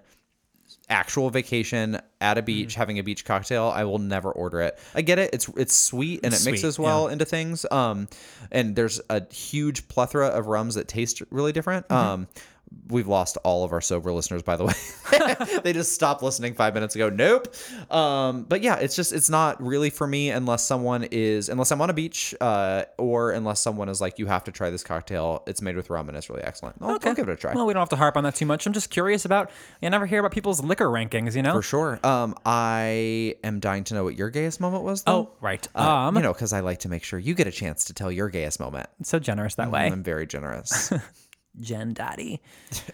actual vacation at a beach having a beach cocktail, I will never order it. I get it; it's it's sweet and it Sweet, mixes well into things. Um, and there's a huge plethora of rums that taste really different. Mm-hmm. Um, we've lost all of our sober listeners, by the way. <laughs> they just stopped listening five minutes ago. Nope. Um, but yeah, it's just it's not really for me unless someone is unless I'm on a beach, uh, or unless someone is like, you have to try this cocktail. It's made with rum and it's really excellent. I'll, I'll give it a try. Well, we don't have to harp on that too much. I'm just curious about. You never hear about people's liquor rankings, you know? for sure. Um, I am dying to know what your gayest moment was. Though. Oh, right. Uh, um, you know, because I like to make sure you get a chance to tell your gayest moment. so generous that way. I'm very generous. <laughs> Gen Daddy.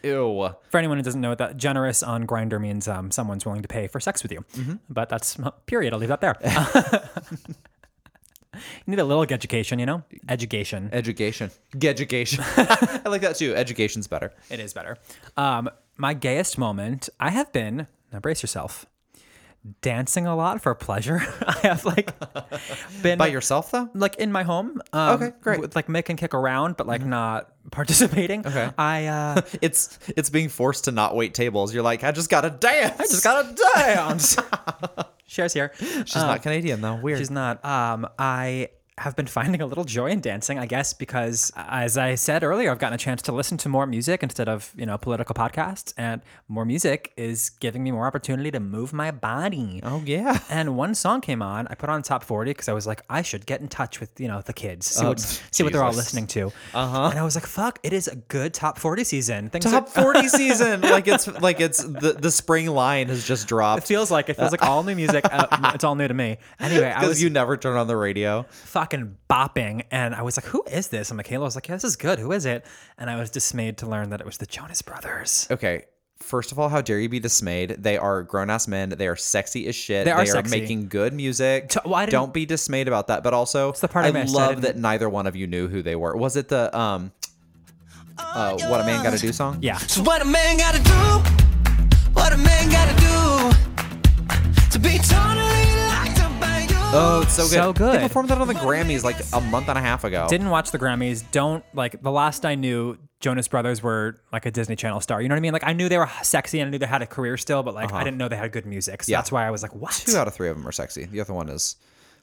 Ew. For anyone who doesn't know what that generous on Grindr means, um, someone's willing to pay for sex with you. Mm-hmm. But that's period. I'll leave that there. <laughs> <laughs> you need a little education, you know? Education. Education. Education. <laughs> I like that too. Education's better. It is better. Um, my gayest moment, I have been, now brace yourself, dancing a lot for pleasure. <laughs> I have like <laughs> been By yourself though? like in my home. Um, Okay, great. With, like make and kick around, but like not <laughs> participating. Okay. I uh, It's it's being forced to not wait tables. You're like, I just gotta dance. I just gotta dance. Cher's here. She's not Canadian though. Weird. She's not. Um, I have been finding a little joy in dancing, I guess, because as I said earlier, I've gotten a chance to listen to more music instead of, you know, political podcasts. And more music is giving me more opportunity to move my body. oh yeah. <laughs> And one song came on. I put on top 40 because I was like, I should get in touch with, you know, the kids, see, what, see what they're all listening to. Uh-huh. And I was like, fuck, it is a good top 40 season. Things Top are- 40 <laughs> season. Like it's like it's the the spring line has just dropped. It feels like it feels like all new music. Uh, <laughs> it's all new to me. Anyway, I Because was you never turn on the radio. Fucking bopping and I was like, who is this? And Michaela was like, yeah, this is good. Who is it? And I was dismayed to learn that it was the Jonas Brothers. Okay. First of all, how dare you be dismayed? They are grown ass men. They are sexy as shit. They are sexy. making good music. To- well, Don't be dismayed about that. But also, it's the part I I love didn't- that neither one of you knew who they were. Was it the um, uh, "What a Man Got to Do" song? Yeah. So what a man gotta do? What a man gotta do to be totally Oh, it's so good. So good. They performed that on the Grammys like a month and a half ago. Didn't watch the Grammys. Don't like the last I knew Jonas Brothers were like a Disney Channel star. You know what I mean? Like I knew they were sexy and I knew they had a career still, but like I uh-huh. didn't know they had good music. So Yeah. that's why I was like, what? Two out of three of them are sexy. The other one is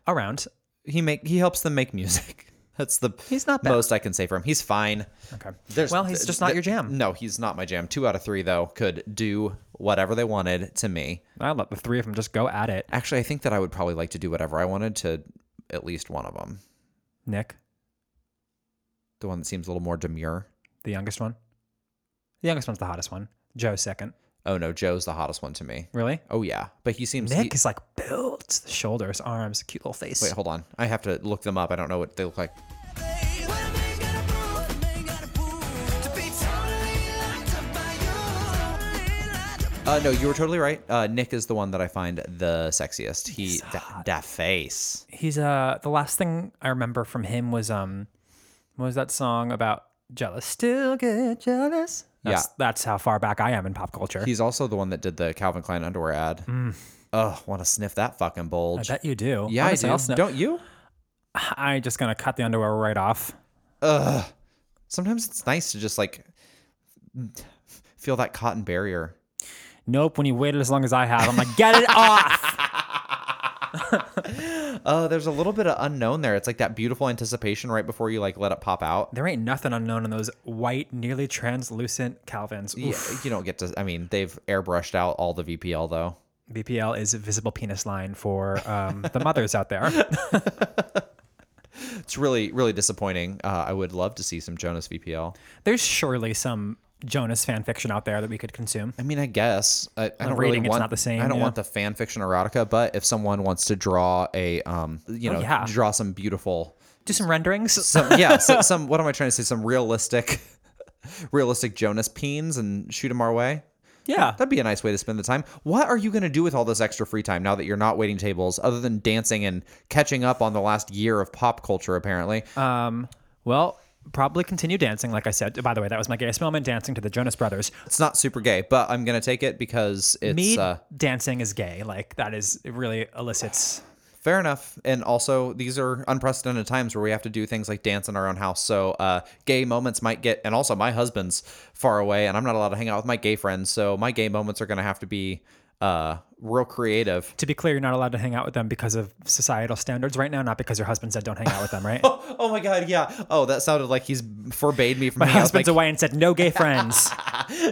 Around. he make he helps them make music. <laughs> That's the He's not bad. most I can say for him. He's fine. Okay. There's, well, he's just not your jam. No, he's not my jam. Two out of three though could do whatever they wanted to me. I'll let the three of them just go at it. Actually, I think that I would probably like to do whatever I wanted to at least one of them. Nick, The one that seems a little more demure. the youngest one. The youngest one's the hottest one. Joe second. Oh no, Joe's the hottest one to me. Really? Oh yeah, but he seems. Nick he- is like built. The shoulders, arms, cute little face. wait, hold on. I have to look them up. I don't know what they look like. Uh, no, you were totally right. Uh, Nick is the one that I find the sexiest. He that, that face. he's uh the last thing I remember from him was um what was that song about jealous still get jealous that's, Yeah. that's how far back I am in pop culture He's also the one that did the Calvin Klein underwear ad. Mm. Oh, want to sniff that fucking bulge? I bet you do yeah, I Honestly, do. I'll snap- Don't you? I'm just gonna cut the underwear right off Ugh. Sometimes it's nice to just like feel that cotton barrier. Nope when you waited as long as I have I'm like get it off <laughs> <laughs> Oh, there's a little bit of unknown there. It's like that beautiful anticipation right before you like let it pop out. there ain't nothing unknown in those white nearly translucent Calvins Yeah, you don't get to. I mean, they've airbrushed out all the VPL though. VPL is a visible penis line for um, the mothers out there <laughs> It's really, really disappointing. Uh, I would love to see some Jonas VPL. there's surely some Jonas fan fiction out there that we could consume I mean, I guess I, I don't reading, really it's want. not the same, I don't yeah. want the fan fiction erotica, but if someone wants to draw a, um, you know, Oh, yeah. draw some beautiful, do some renderings some yeah, so, <laughs> some. What am I trying to say? Some realistic, <laughs> realistic Jonas peens and shoot them our way. yeah That'd be a nice way to spend the time. What are you going to do with all this extra free time now that you're not waiting tables, other than dancing and catching up on the last year of pop culture? Apparently, Um, well, probably continue dancing. Like I said, by the way, that was my gayest moment, dancing to the Jonas Brothers. it's not super gay, but I'm going to take it because it's Me uh, dancing is gay. Like that is it really elicits. fair enough. And also, these are unprecedented times where we have to do things like dance in our own house. So, uh, gay moments might get, and also my husband's far away, and I'm not allowed to hang out with my gay friends. So, my gay moments are going to have to be uh, real creative. To be clear, you're not allowed to hang out with them because of societal standards right now, not because your husband said don't hang out with them, right? <laughs> Oh my god, yeah. Oh, that sounded like he's forbade me from. My hanging out with husband's away and said no gay friends. <laughs>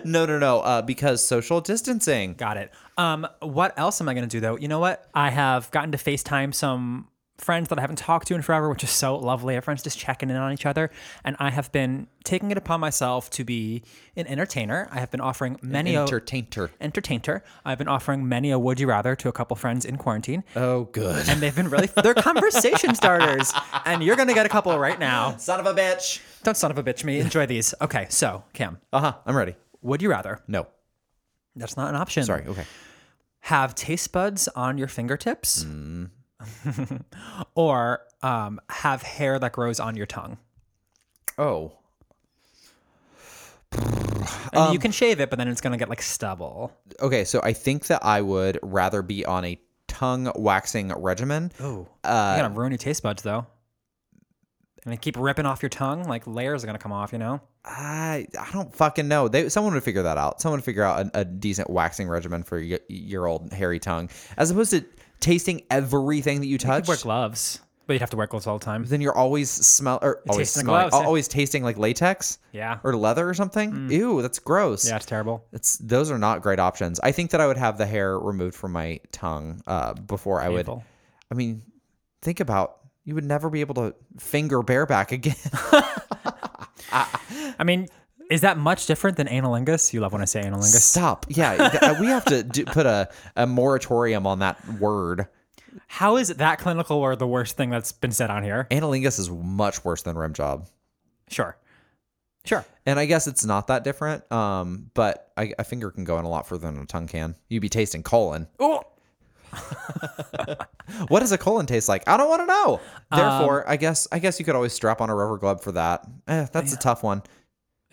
No, no, no. Uh, because social distancing. Got it. Um, what else am I going to do though? You know what? I have gotten to FaceTime some friends that I haven't talked to in forever, which is so lovely. Everyone's just checking in on each other, and I have been taking it upon myself to be an entertainer. I have been offering many a Entertainer. entertainer. I've been offering many a would you rather to a couple friends in quarantine, Oh, good. and they've been really they're conversation <laughs> starters. And you're going to get a couple right now. Son of a bitch. Don't son of a bitch me. Enjoy these. Okay, so Cam, Uh huh. I'm ready. would you rather? No. That's not an option. Sorry. Okay. have taste buds on your fingertips <laughs> or um, have hair that grows on your tongue. Oh. And Um, you can shave it, but then it's going to get like stubble. Okay. So I think that I would rather be on a tongue waxing regimen. Oh, Uh, you're going to ruin your taste buds though. And they keep ripping off your tongue, like layers are going to come off, you know? I I don't fucking know. They someone would figure that out. Someone would figure out a, a decent waxing regimen for your, your old hairy tongue, as opposed to tasting everything that you You touch. could wear gloves, but you'd have to wear gloves all the time. then you're always smell or always tasting the smelling, gloves, yeah. always tasting like latex Yeah. or leather or something. Ew, that's gross. Yeah, it's terrible. It's those are not great options. I think that I would have the hair removed from my tongue uh, before I would. Painful. I mean, think about you would never be able to finger bareback again. <laughs> I mean, is that much different than analingus? You love when I say analingus. Stop. Yeah, th- we have to do, put a, a moratorium on that word. How is that clinical or the worst thing that's been said on here? Analingus is much worse than rim job. Sure. Sure. And I guess it's not that different. Um, but I, a finger can go in a lot further than a tongue can. You'd be tasting colon. Oh, <laughs> What does a colon taste like? I don't want to know. Um, Therefore, I guess I guess you could always strap on a rubber glove for that. Eh, that's a tough one.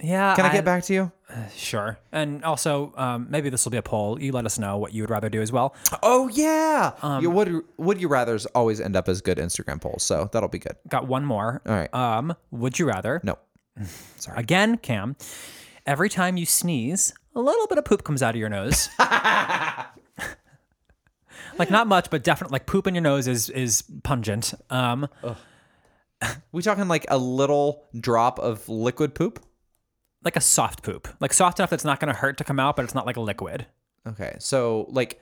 Yeah. Can I get back to you? Sure. And also, um, maybe this will be a poll. You let us know what you would rather do as well. Oh yeah. Um, Your would would you rather's always end up as good Instagram polls, so that'll be good. Got one more. All right. Um, would you rather? No. <laughs> Sorry. Again, Cam, every time you sneeze, a little bit of poop comes out of your nose. <laughs> like not much, but definitely like poop in your nose is is pungent. Um, We talking like a little drop of liquid poop? Like a soft poop, like soft enough that's not going to hurt to come out, but it's not like a liquid. Okay. So like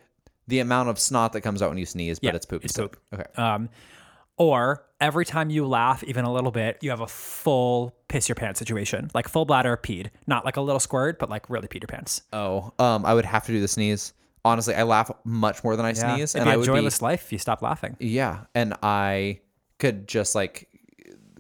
the amount of snot that comes out when you sneeze, but Yeah, it's poop. it's instead. poop. Okay. Um, or every time you laugh, even a little bit, you have a full piss your pants situation, like full bladder peed, not like a little squirt, but like really peed your pants. Oh, um, I would have to do the sneeze. Honestly, I laugh much more than I sneeze, It'd and be I a would joyless life if you stop laughing. yeah, and I could just like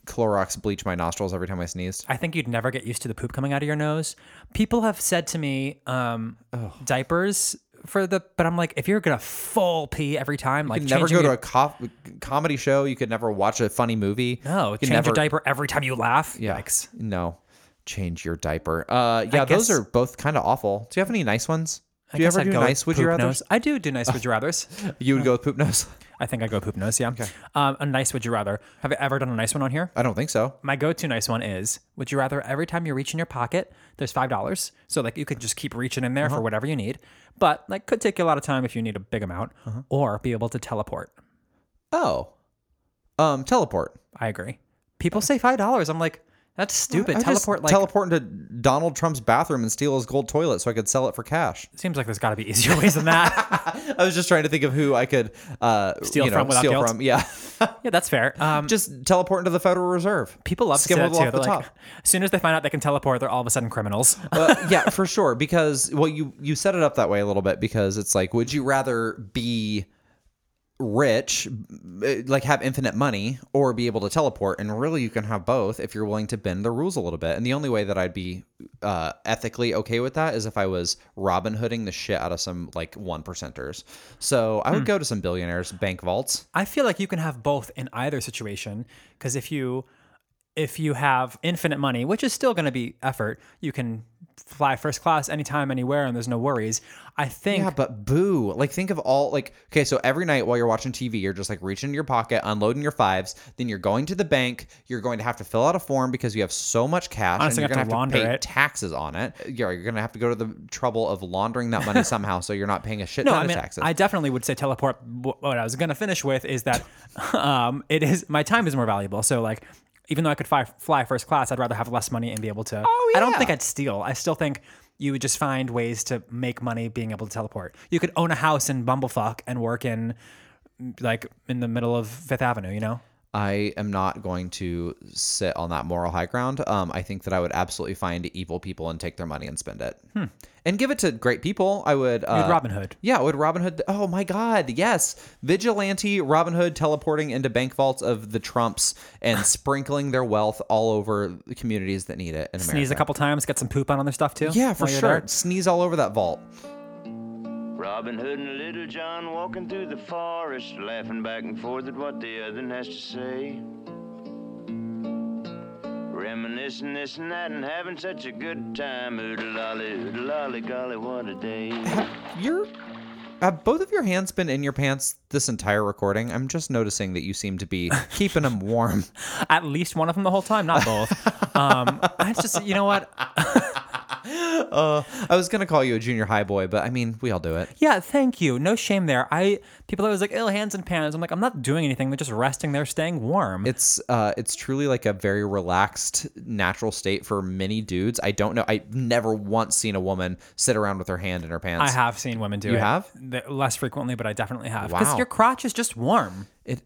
Clorox bleach my nostrils every time I sneezed. I think you'd never get used to the poop coming out of your nose. People have said to me, um, diapers for the, but I'm like, if you're gonna full pee every time, like never changing go to your- a co- comedy show. You could never watch a funny movie. no, you change never, your diaper every time you laugh. Yeah, Yikes. no, change your diaper. Uh, yeah, those guess- are both kind of awful. Do you have any nice ones? I Do you ever I'd do go nice? Would you rather? I do do nice would you rather's. <laughs> You would go with poop nose? I think I go poop nose. Yeah. Um, a nice would you rather. Have you ever done a nice one on here? I don't think so. My go-to nice one is: Would you rather every time you reach in your pocket, there's five dollars, so like you could just keep reaching in there Uh-huh. for whatever you need, but like could take you a lot of time if you need a big amount, Uh-huh. or be able to teleport. Oh, um, teleport. I agree. People say five dollars. I'm like, that's stupid. I just teleport like teleport into Donald Trump's bathroom and steal his gold toilet so I could sell it for cash. seems like there's got to be easier ways than that. <laughs> I was just trying to think of who I could uh, Steal you know, from without steal guilt? from. Yeah, <laughs> yeah, that's fair. Um, just teleport into the Federal Reserve. people love to say skim that it off the They're like, top. as soon as they find out they can teleport, they're all of a sudden criminals. <laughs> uh, yeah, for sure. Because well, you you set it up that way a little bit because it's like, would you rather be rich, like have infinite money, or be able to teleport? And really, you can have both if you're willing to bend the rules a little bit. And the only way that I'd be uh, ethically okay with that is if I was Robin Hooding the shit out of some like one percenters. So I would go to some billionaires' bank vaults. I feel like you can have both in either situation because if you if you have infinite money, which is still going to be effort, you can fly first class anytime, anywhere, and there's no worries. I think Yeah, but boo. Like think of all like okay, so every night while you're watching TV, you're just like reaching in your pocket, unloading your fives, then you're going to the bank, you're going to have to fill out a form because you have so much cash Honestly, and you're gonna to have to pay it. taxes on it. Yeah, you're gonna have to go to the trouble of laundering that money <laughs> somehow so you're not paying a shit no, ton I mean, of taxes. I definitely would say teleport. What I was going to finish with is that <laughs> um, it is my time is more valuable. So like, even though I could fly, fly first class, I'd rather have less money and be able to. Oh, yeah. I don't think I'd steal. I still think you would just find ways to make money being able to teleport. You could own a house in Bumblefuck and work in like in the middle of Fifth Avenue. You know. I am not going to sit on that moral high ground. Um, I think that I would absolutely find evil people and take their money and spend it, and give it to great people. I would. Uh, Robin Hood. Yeah, would Robin Hood? Oh my God, yes, vigilante Robin Hood teleporting into bank vaults of the Trumps and <sighs> sprinkling their wealth all over the communities that need it in America. Sneeze a couple times, get some poop on their stuff too. Yeah, for sure. Sneeze all over that vault. Robin Hood and Little John walking through the forest, laughing back and forth at what the other has to say. Reminiscing this and that and having such a good time. Oodle lolly, oodle lolly, golly, what a day. <laughs> You're. Have both of your hands been in your pants this entire recording? I'm just noticing that you seem to be <laughs> keeping them warm. At least one of them the whole time, not both. <laughs> um, I just, you know what? Uh, I was gonna call you a junior high boy, but I mean, we all do it. Yeah, thank you. No shame there. I people always like, ill hands and pants. I'm like, I'm not doing anything. They're just resting there, staying warm. It's uh, it's truly like a very relaxed, natural state for many dudes. I don't know. I've never once seen a woman sit around with her hand in her pants. I have seen women do it. You it. have? Less frequently, but I definitely have. Because Wow. your crotch is just warm. It.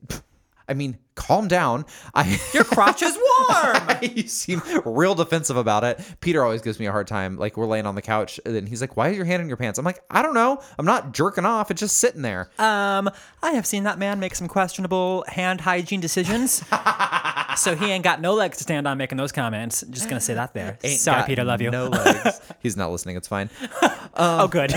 I mean, calm down. I. Your crotch is warm. <laughs> you seem real defensive about it. Peter always gives me a hard time. Like we're laying on the couch, and he's like, "Why is your hand in your pants?" I'm like, "I don't know. I'm not jerking off. It's just sitting there." um, I have seen that man make some questionable hand hygiene decisions. <laughs> so he ain't got no legs to stand on making those comments. Just gonna say that there. <laughs> Ain't Sorry, Peter. Love you. No legs. he's not listening. It's fine. oh, good.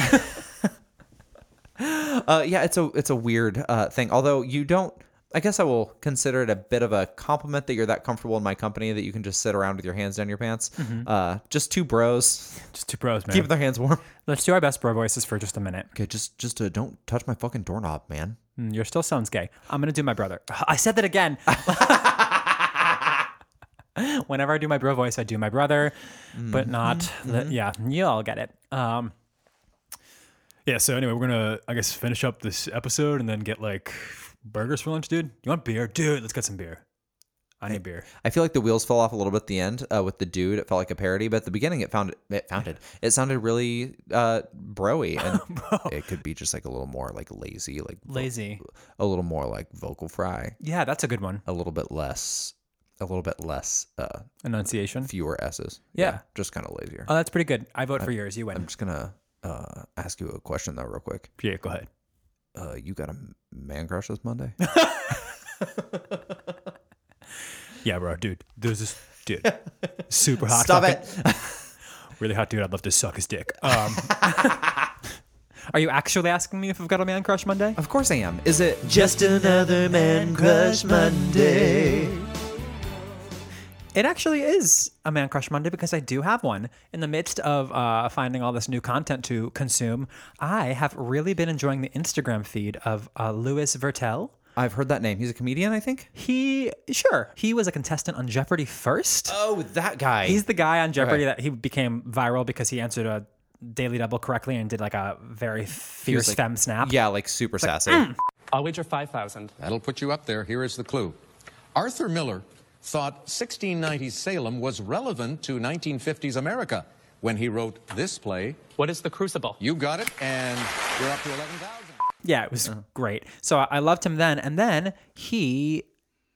Uh, yeah, it's a it's a weird uh, thing. Although you don't, I guess I will consider it a bit of a compliment that you're that comfortable in my company that you can just sit around with your hands down your pants. Uh, just two bros just two bros, man. keeping their hands warm. Let's do our best bro voices for just a minute. Okay, just just uh, don't touch my fucking doorknob, man. Mm, You're still sounds gay. I'm gonna do my brother. <sighs> I said that again. <laughs> <laughs> Whenever I do my bro voice, I do my brother, but not the, yeah. You all get it. Um, yeah. So anyway, we're gonna I guess finish up this episode and then get like burgers for lunch, dude. You want beer, dude? Let's get some beer. I need beer. I feel like the wheels fell off a little bit at the end uh, with the dude. It felt like a parody, but at the beginning, it found it founded. It It sounded really uh, broy, <laughs> and it could be just like a little more like lazy, like vo- Lazy. a little more like vocal fry, Yeah, that's a good one. a little bit less, a little bit less, uh, Enunciation. fewer s's. Yeah. just kind of lazier. Oh, that's pretty good. I vote for yours. You win. I'm just gonna uh, ask you a question though, real quick. Yeah, go ahead. Uh, you got a man crush this Monday? <laughs> Yeah, bro, dude. There's this dude, <laughs> super hot. Stop fucking- it! <laughs> really hot dude. I'd love to suck his dick. Um, are you actually asking me if I've got a man crush Monday? Of course I am. Is it Just another man crush Monday. It actually is a man crush Monday because I do have one. In the midst of uh, finding all this new content to consume, I have really been enjoying the Instagram feed of uh, Louis Virtel. I've heard that name. He's a comedian, I think. He, sure, he was a contestant on Jeopardy first. Oh, that guy. He's the guy on Jeopardy Okay. that he became viral because he answered a daily double correctly and did like a very fierce like- fem snap. yeah, like super sassy. I'll wager 5,000. That'll put you up there. Here is the clue. Arthur Miller thought 1690s Salem was relevant to 1950s America when he wrote this play. What is the crucible? You got it, and you're up to 11,000. Yeah, it was great. So I I loved him then, and then he,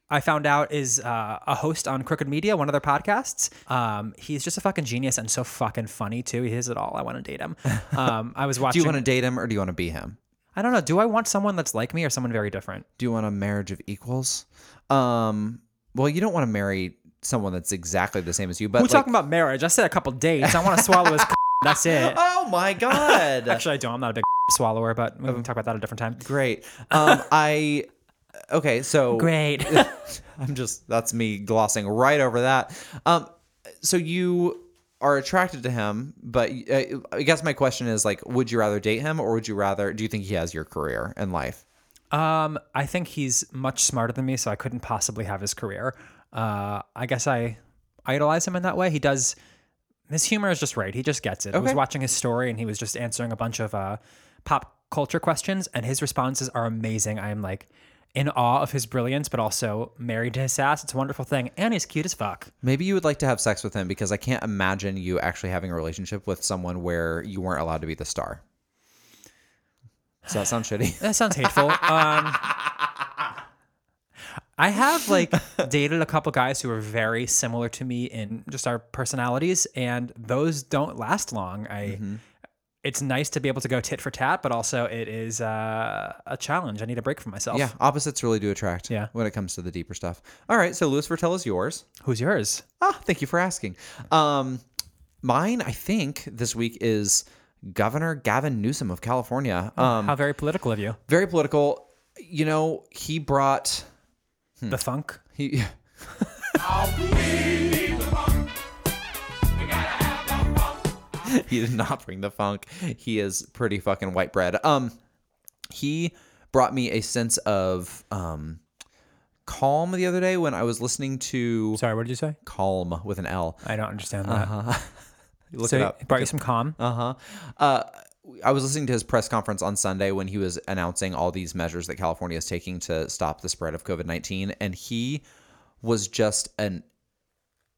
I found out is uh, a host on Crooked Media, one of their podcasts. Um, he's just a fucking genius and so fucking funny too. He is it all. I want to date him. <laughs> Um, I was watching. do you want to date him or do you want to be him? I don't know. Do I want someone that's like me or someone very different? Do you want a marriage of equals? Um, well, you don't want to marry someone that's exactly the same as you. But We're like- talking about marriage. I said a couple dates. I want to swallow his. <laughs> <laughs> That's it. <laughs> Oh my god! Actually, I don't. I'm not a big swallower, but we can talk about that a different time. Great. Um, I okay. So Great. I'm just that's me glossing right over that. Um, so you are attracted to him, but uh, I guess my question is like, would you rather date him or would you rather? Do you think he has your career and life? Um, I think he's much smarter than me, so I couldn't possibly have his career. Uh, I guess I idolize him in that way. He does. His humor is just right. He just gets it. I was Okay. watching his story, and he was just answering a bunch of uh, pop culture questions, and his responses are amazing. I am like in awe of his brilliance, but also married to his sass. It's a wonderful thing, and he's cute as fuck. Maybe you would like to have sex with him because I can't imagine you actually having a relationship with someone where you weren't allowed to be the star. Does that sound shitty? That sounds hateful. um, I have like <laughs> dated a couple guys who are very similar to me in just our personalities, and those don't last long. I. Mm-hmm. It's nice to be able to go tit for tat, but also it is uh, a challenge. I need a break from myself. Yeah, opposites really do attract. Yeah. when it comes to the deeper stuff. All right, so Louis Virtel is yours. Who's yours? Ah, thank you for asking. Um, mine, I think this week is Governor Gavin Newsom of California. Um, How very political of you. very political. You know, he brought The funk. he. <laughs> he did not bring the funk. He is pretty fucking white bread. Um, he brought me a sense of um calm the other day when I was listening to Sorry, what did you say? calm with an L. I don't understand that. <laughs> Look so it up. it brought you some calm. Uh-huh. Uh I was listening to his press conference on Sunday when he was announcing all these measures that California is taking to stop the spread of COVID 19. And he was just an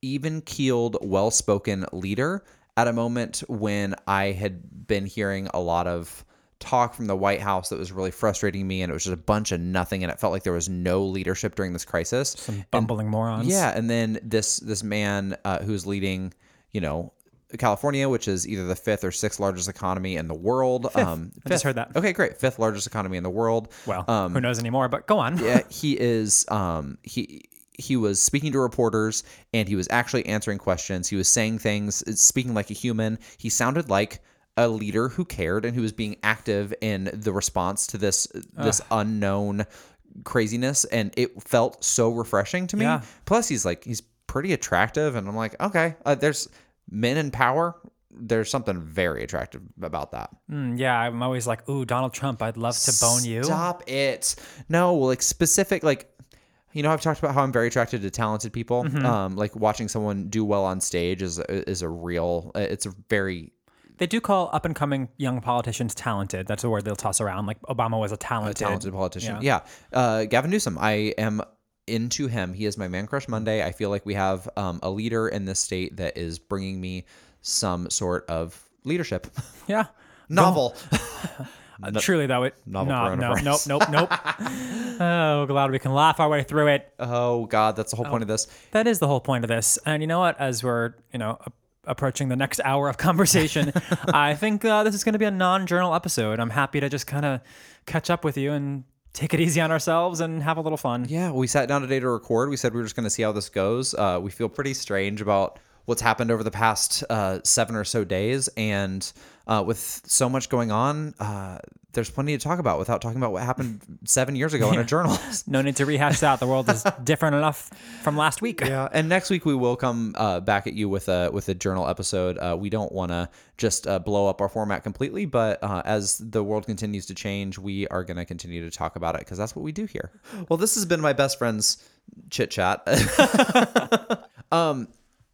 even keeled, well spoken leader at a moment when I had been hearing a lot of talk from the White House that was really frustrating me. And it was just a bunch of nothing. And it felt like there was no leadership during this crisis. Some bumbling morons. Yeah, and then this this man uh, who's leading, you know, California, which is either the fifth or sixth largest economy in the world. Um, I just heard that. Okay, great. Fifth largest economy in the world. Well, um, who knows anymore? But go on. yeah, <laughs> he is. Um, he he was speaking to reporters and he was actually answering questions. He was saying things, speaking like a human. He sounded like a leader who cared and who was being active in the response to this this unknown craziness and it felt so refreshing to me. Yeah. Plus he's like he's pretty attractive and I'm like, okay, uh, there's men in power. There's something very attractive about that. Mm, yeah, I'm always like, ooh, Donald Trump. I'd love to bone you. Stop it. No, like specific, like, you know, I've talked about how I'm very attracted to talented people. Mm-hmm. Um, like watching someone do well on stage is is a real. It's a very They do call up and coming young politicians talented. That's a word they'll toss around. Like Obama was a talented, talented politician. Yeah. Yeah, Uh, Gavin Newsom. I am into him. He is my man crush Monday. I feel like we have um, a leader in this state that is bringing me some sort of leadership. <laughs> Yeah. Novel. Uh, <laughs> Truly, though, it no, novel no, nope, nope, nope. <laughs> oh, glad we can laugh our way through it. oh God, that's the whole point of this. That is the whole point of this. And you know what? As we're, you know, a- approaching the next hour of conversation, I think uh, this is going to be a non-journal episode. I'm happy to just kind of catch up with you and take it easy on ourselves and have a little fun. Yeah, we sat down today to record. We said we were just going to see how this goes. Uh, we feel pretty strange about what's happened over the past uh, seven or so days, and uh, with so much going on, uh, there's plenty to talk about without talking about what happened seven years ago in a <laughs> journal. No need to rehash that. The world is <laughs> different enough from last week. Yeah, and next week we will come uh, back at you with a with a journal episode. Uh, we don't want to just uh, blow up our format completely, but uh, as the world continues to change, we are going to continue to talk about it because that's what we do here. Well, this has been my best friend's chit chat. <laughs> um,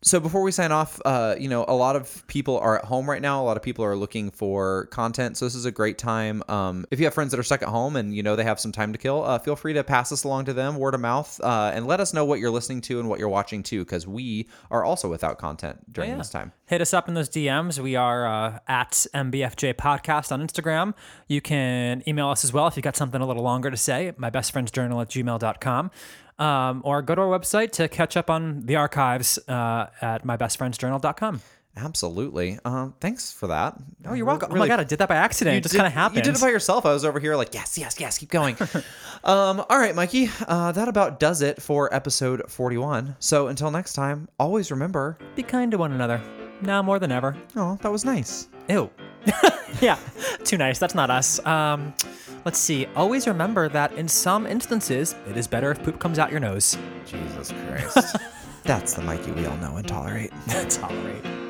so before we sign off, uh, you know, a lot of people are at home right now. A lot of people are looking for content. So this is a great time. Um, if you have friends that are stuck at home and you know they have some time to kill, uh, feel free to pass this along to them, word of mouth, uh, and let us know what you're listening to and what you're watching too, because we are also without content during this time. Hit us up in those DMs. We are uh, at MBFJ Podcast on Instagram. You can email us as well if you've got something a little longer to say. My best friend's journal at gmail.com. Um, or go to our website to catch up on the archives uh, at mybestfriendsjournal.com. Absolutely. Um, thanks for that. Oh, you're welcome. oh my God, I did that by accident. it just kind of happened. You did it by yourself. I was over here like, yes, yes, yes, keep going. <laughs> um, all right, Mikey. Uh, that about does it for episode 41. So until next time, always remember. Be kind to one another. Now more than ever. Oh, that was nice. Ew. <laughs> yeah, too nice. That's not us. Um, let's see. Always remember that in some instances, it is better if poop comes out your nose. Jesus Christ. <laughs> That's the Mikey we all know and tolerate. <laughs> Tolerate.